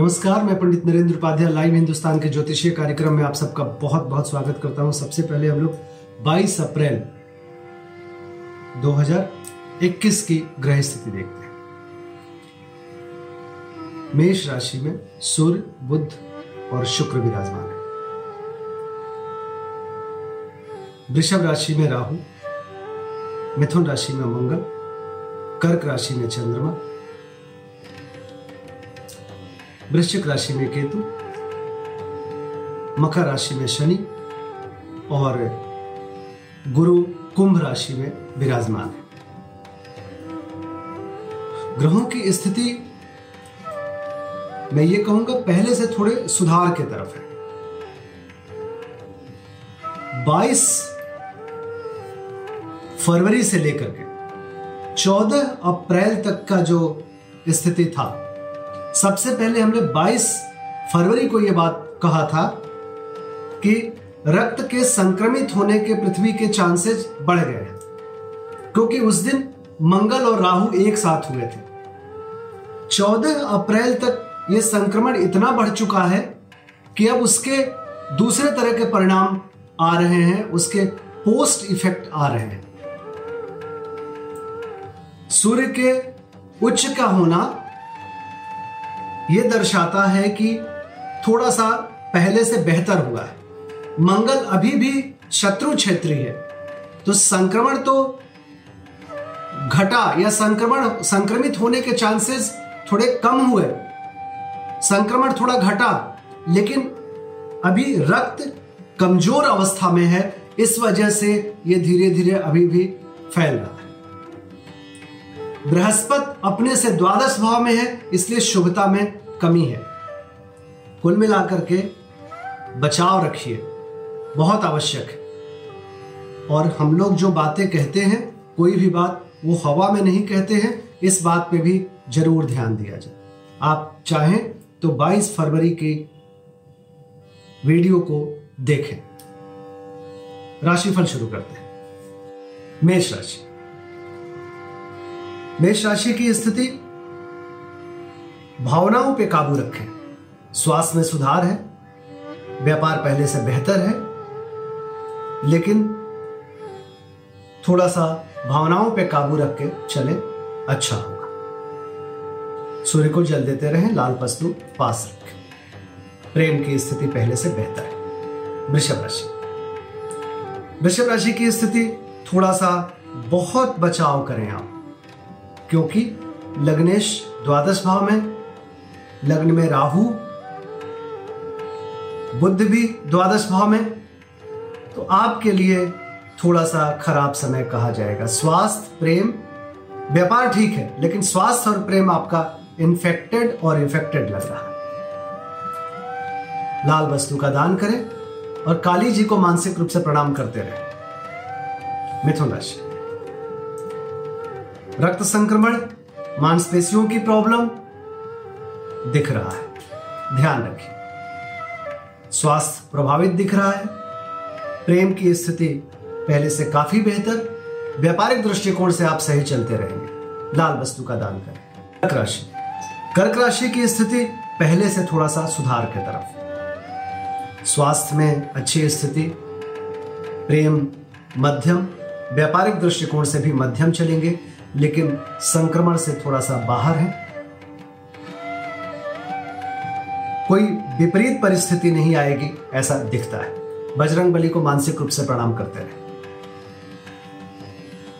नमस्कार, मैं पंडित नरेंद्र उपाध्याय, लाइव हिंदुस्तान के ज्योतिषीय कार्यक्रम में आप सबका बहुत बहुत स्वागत करता हूँ। सबसे पहले हम लोग 22 अप्रैल 2021 की ग्रह स्थिति देखते हैं। मेष राशि में सूर्य बुद्ध और शुक्र विराजमान है। वृषभ राशि में राहु, मिथुन राशि में मंगल, कर्क राशि में चंद्रमा वृश्चिक राशि में केतु, मकर राशि में शनि, और गुरु कुंभ राशि में विराजमान है। ग्रहों की स्थिति, मैं ये कहूँगा पहले से थोड़े सुधार के तरफ़ है। 22 फरवरी से लेकर के 14 अप्रैल तक का जो स्थिति था सबसे पहले हमने 22 फरवरी को यह बात कहा था कि रक्त के संक्रमित होने के पृथ्वी के चांसेस बढ़ गए हैं, क्योंकि उस दिन मंगल और राहु एक साथ हुए थे। 14 अप्रैल तक यह संक्रमण इतना बढ़ चुका है कि अब उसके दूसरे तरह के परिणाम आ रहे हैं, उसके पोस्ट इफ़ेक्ट आ रहे हैं। सूर्य के उच्च का होना यह दर्शाता है कि थोड़ा सा पहले से बेहतर हुआ है। मंगल अभी भी शत्रु क्षेत्री है। तो संक्रमण तो घटा या संक्रमण संक्रमित होने के चांसेस थोड़े कम हुए। संक्रमण थोड़ा घटा, लेकिन अभी रक्त कमज़ोर अवस्था में है। इस वजह से यह धीरे धीरे अभी भी फैल रहा बृहस्पति अपने से द्वादश भाव में है, इसलिए शुभता में कमी है। कुल मिलाकर के बचाव रखिए, बहुत आवश्यक है। और हम लोग जो बातें कहते हैं, कोई भी बात वो हवा में नहीं कहते हैं, इस बात पे भी ज़रूर ध्यान दिया जाए। आप चाहें तो 22 फरवरी की वीडियो को देखें। राशिफल शुरू करते हैं। मेष राशि। मेष राशि की स्थिति। भावनाओं पे काबू रखें। स्वास्थ्य में सुधार है। व्यापार पहले से बेहतर है। लेकिन थोड़ा सा भावनाओं पे काबू रख के चले अच्छा होगा। सूर्य को जल देते रहें, लाल वस्तु पास रखें। प्रेम की स्थिति पहले से बेहतर है। वृषभ राशि। वृषभ राशि की स्थिति, थोड़ा सा बहुत बचाव करें आप। क्योंकि लग्नेश द्वादश भाव में, लग्न में राहु, बुद्ध भी द्वादश भाव में। तो आपके लिए थोड़ा सा खराब समय कहा जाएगा। स्वास्थ्य, प्रेम, व्यापार ठीक है, लेकिन स्वास्थ्य और प्रेम आपका इन्फेक्टेड और इन्फेक्टेड लग रहा है। लाल वस्तु का दान करें और काली जी को मानसिक रूप से प्रणाम करते रहे। मिथुन राशि। रक्त संक्रमण, मांसपेशियों की प्रॉब्लम दिख रहा है। ध्यान रखिए स्वास्थ्य प्रभावित दिख रहा है। प्रेम की स्थिति पहले से काफ़ी बेहतर। व्यापारिक दृष्टिकोण से आप सही चलते रहेंगे। लाल वस्तु का दान करें। कर्क राशि। कर्क राशि की स्थिति पहले से थोड़ा सा सुधार की तरफ़ स्वास्थ्य में अच्छी स्थिति, प्रेम मध्यम, व्यापारिक दृष्टिकोण से भी मध्यम चलेंगे। लेकिन संक्रमण से थोड़ा सा बाहर है। कोई विपरीत परिस्थिति नहीं आएगी, ऐसा दिखता है। बजरंग बली को मानसिक रूप से प्रणाम करते रहे।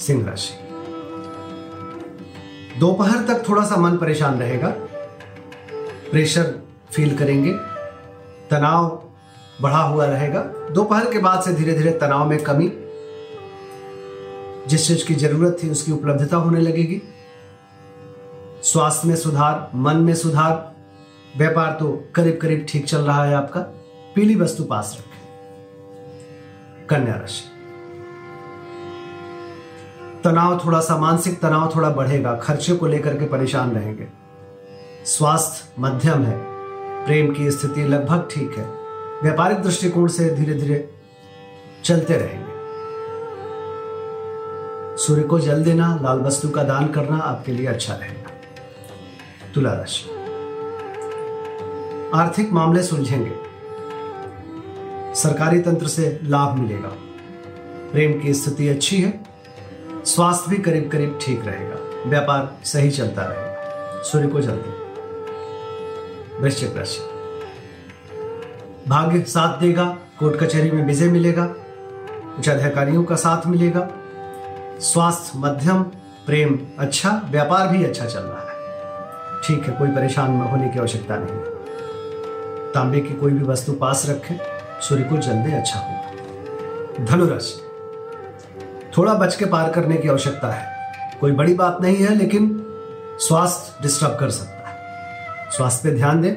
सिंह राशि। दोपहर तक थोड़ा सा मन परेशान रहेगा। प्रेशर फील करेंगे। तनाव बढ़ा हुआ रहेगा। दोपहर के बाद से धीरे धीरे तनाव में कमी जिस चीज़ की ज़रूरत थी, उसकी उपलब्धता होने लगेगी। स्वास्थ्य में सुधार, मन में सुधार, व्यापार तो करीब करीब ठीक चल रहा है आपका। पीली वस्तु पास रखें। कन्या राशि। तनाव थोड़ा सा मानसिक तनाव थोड़ा बढ़ेगा, खर्चे को लेकर के परेशान रहेंगे। स्वास्थ्य मध्यम है, प्रेम की स्थिति लगभग ठीक है। व्यापारिक दृष्टिकोण से धीरे धीरे चलते रहेंगे। सूर्य को जल देना, लाल वस्तु का दान करना आपके लिए अच्छा रहेगा तुला राशि आर्थिक मामले सुलझेंगे। सरकारी तंत्र से लाभ मिलेगा। प्रेम की स्थिति अच्छी है। स्वास्थ्य भी करीब करीब ठीक रहेगा। व्यापार सही चलता रहेगा। सूर्य को जल्दी वृश्चिक राशि। भाग्य साथ देगा, कोर्ट कचहरी में विजय मिलेगा। उच्च अधिकारियों का साथ मिलेगा। स्वास्थ्य, मध्यम, प्रेम अच्छा व्यापार भी अच्छा चल रहा है। ठीक है, कोई परेशान न होने की आवश्यकता नहीं है। तांबे की कोई भी वस्तु पास रखें, सूर्य को जल्दी अच्छा होगा धनुराशि। थोड़ा बच के पार करने की आवश्यकता है। कोई बड़ी बात नहीं है, लेकिन स्वास्थ्य डिस्टर्ब कर सकता है। स्वास्थ्य पे ध्यान दें।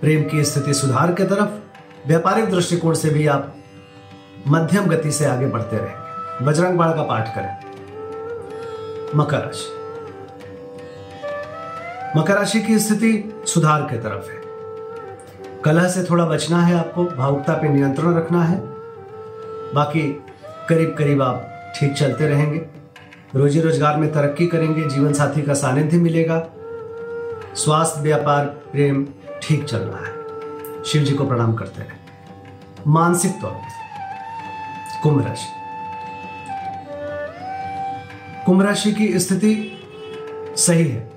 प्रेम की स्थिति सुधार के तरफ़, व्यापारिक दृष्टिकोण से भी आप मध्यम गति से आगे बढ़ते रहेंगे बजरंग बाण का पाठ करें। मकर राशि। मकर राशि की स्थिति सुधार की तरफ़ है। कलह से थोड़ा बचना है आपको, भावुकता पे नियंत्रण रखना है। बाकी करीब करीब आप ठीक चलते रहेंगे। रोजी रोज़गार में तरक्की करेंगे, जीवन साथी का सानिध्य मिलेगा। स्वास्थ्य, व्यापार, प्रेम, ठीक चल रहा है। शिव जी को प्रणाम करते रहे मानसिक तौर पर कुंभ राशि। कुंभ राशि की स्थिति सही है।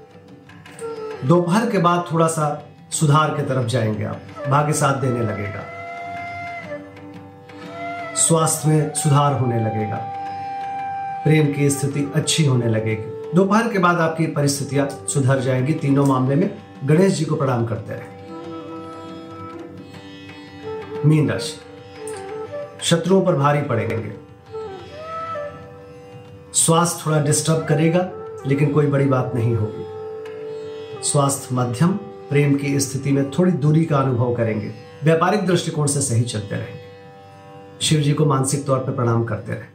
दोपहर के बाद थोड़ा सा सुधार की तरफ़ जाएँगे आप। भाग्य साथ देने लगेगा। स्वास्थ्य में सुधार होने लगेगा। प्रेम की स्थिति अच्छी होने लगेगी। दोपहर के बाद आपकी परिस्थितियाँ सुधर जाएँगी। तीनों मामले में गणेश जी को प्रणाम करते रहे। मीन राशि। शत्रुओं पर भारी पड़ेंगे। स्वास्थ्य थोड़ा डिस्टर्ब करेगा, लेकिन कोई बड़ी बात नहीं होगी। स्वास्थ्य मध्यम, प्रेम की स्थिति में थोड़ी दूरी का अनुभव करेंगे। व्यापारिक दृष्टिकोण से सही चलते रहेंगे। शिव जी को मानसिक तौर पर प्रणाम करते रहे।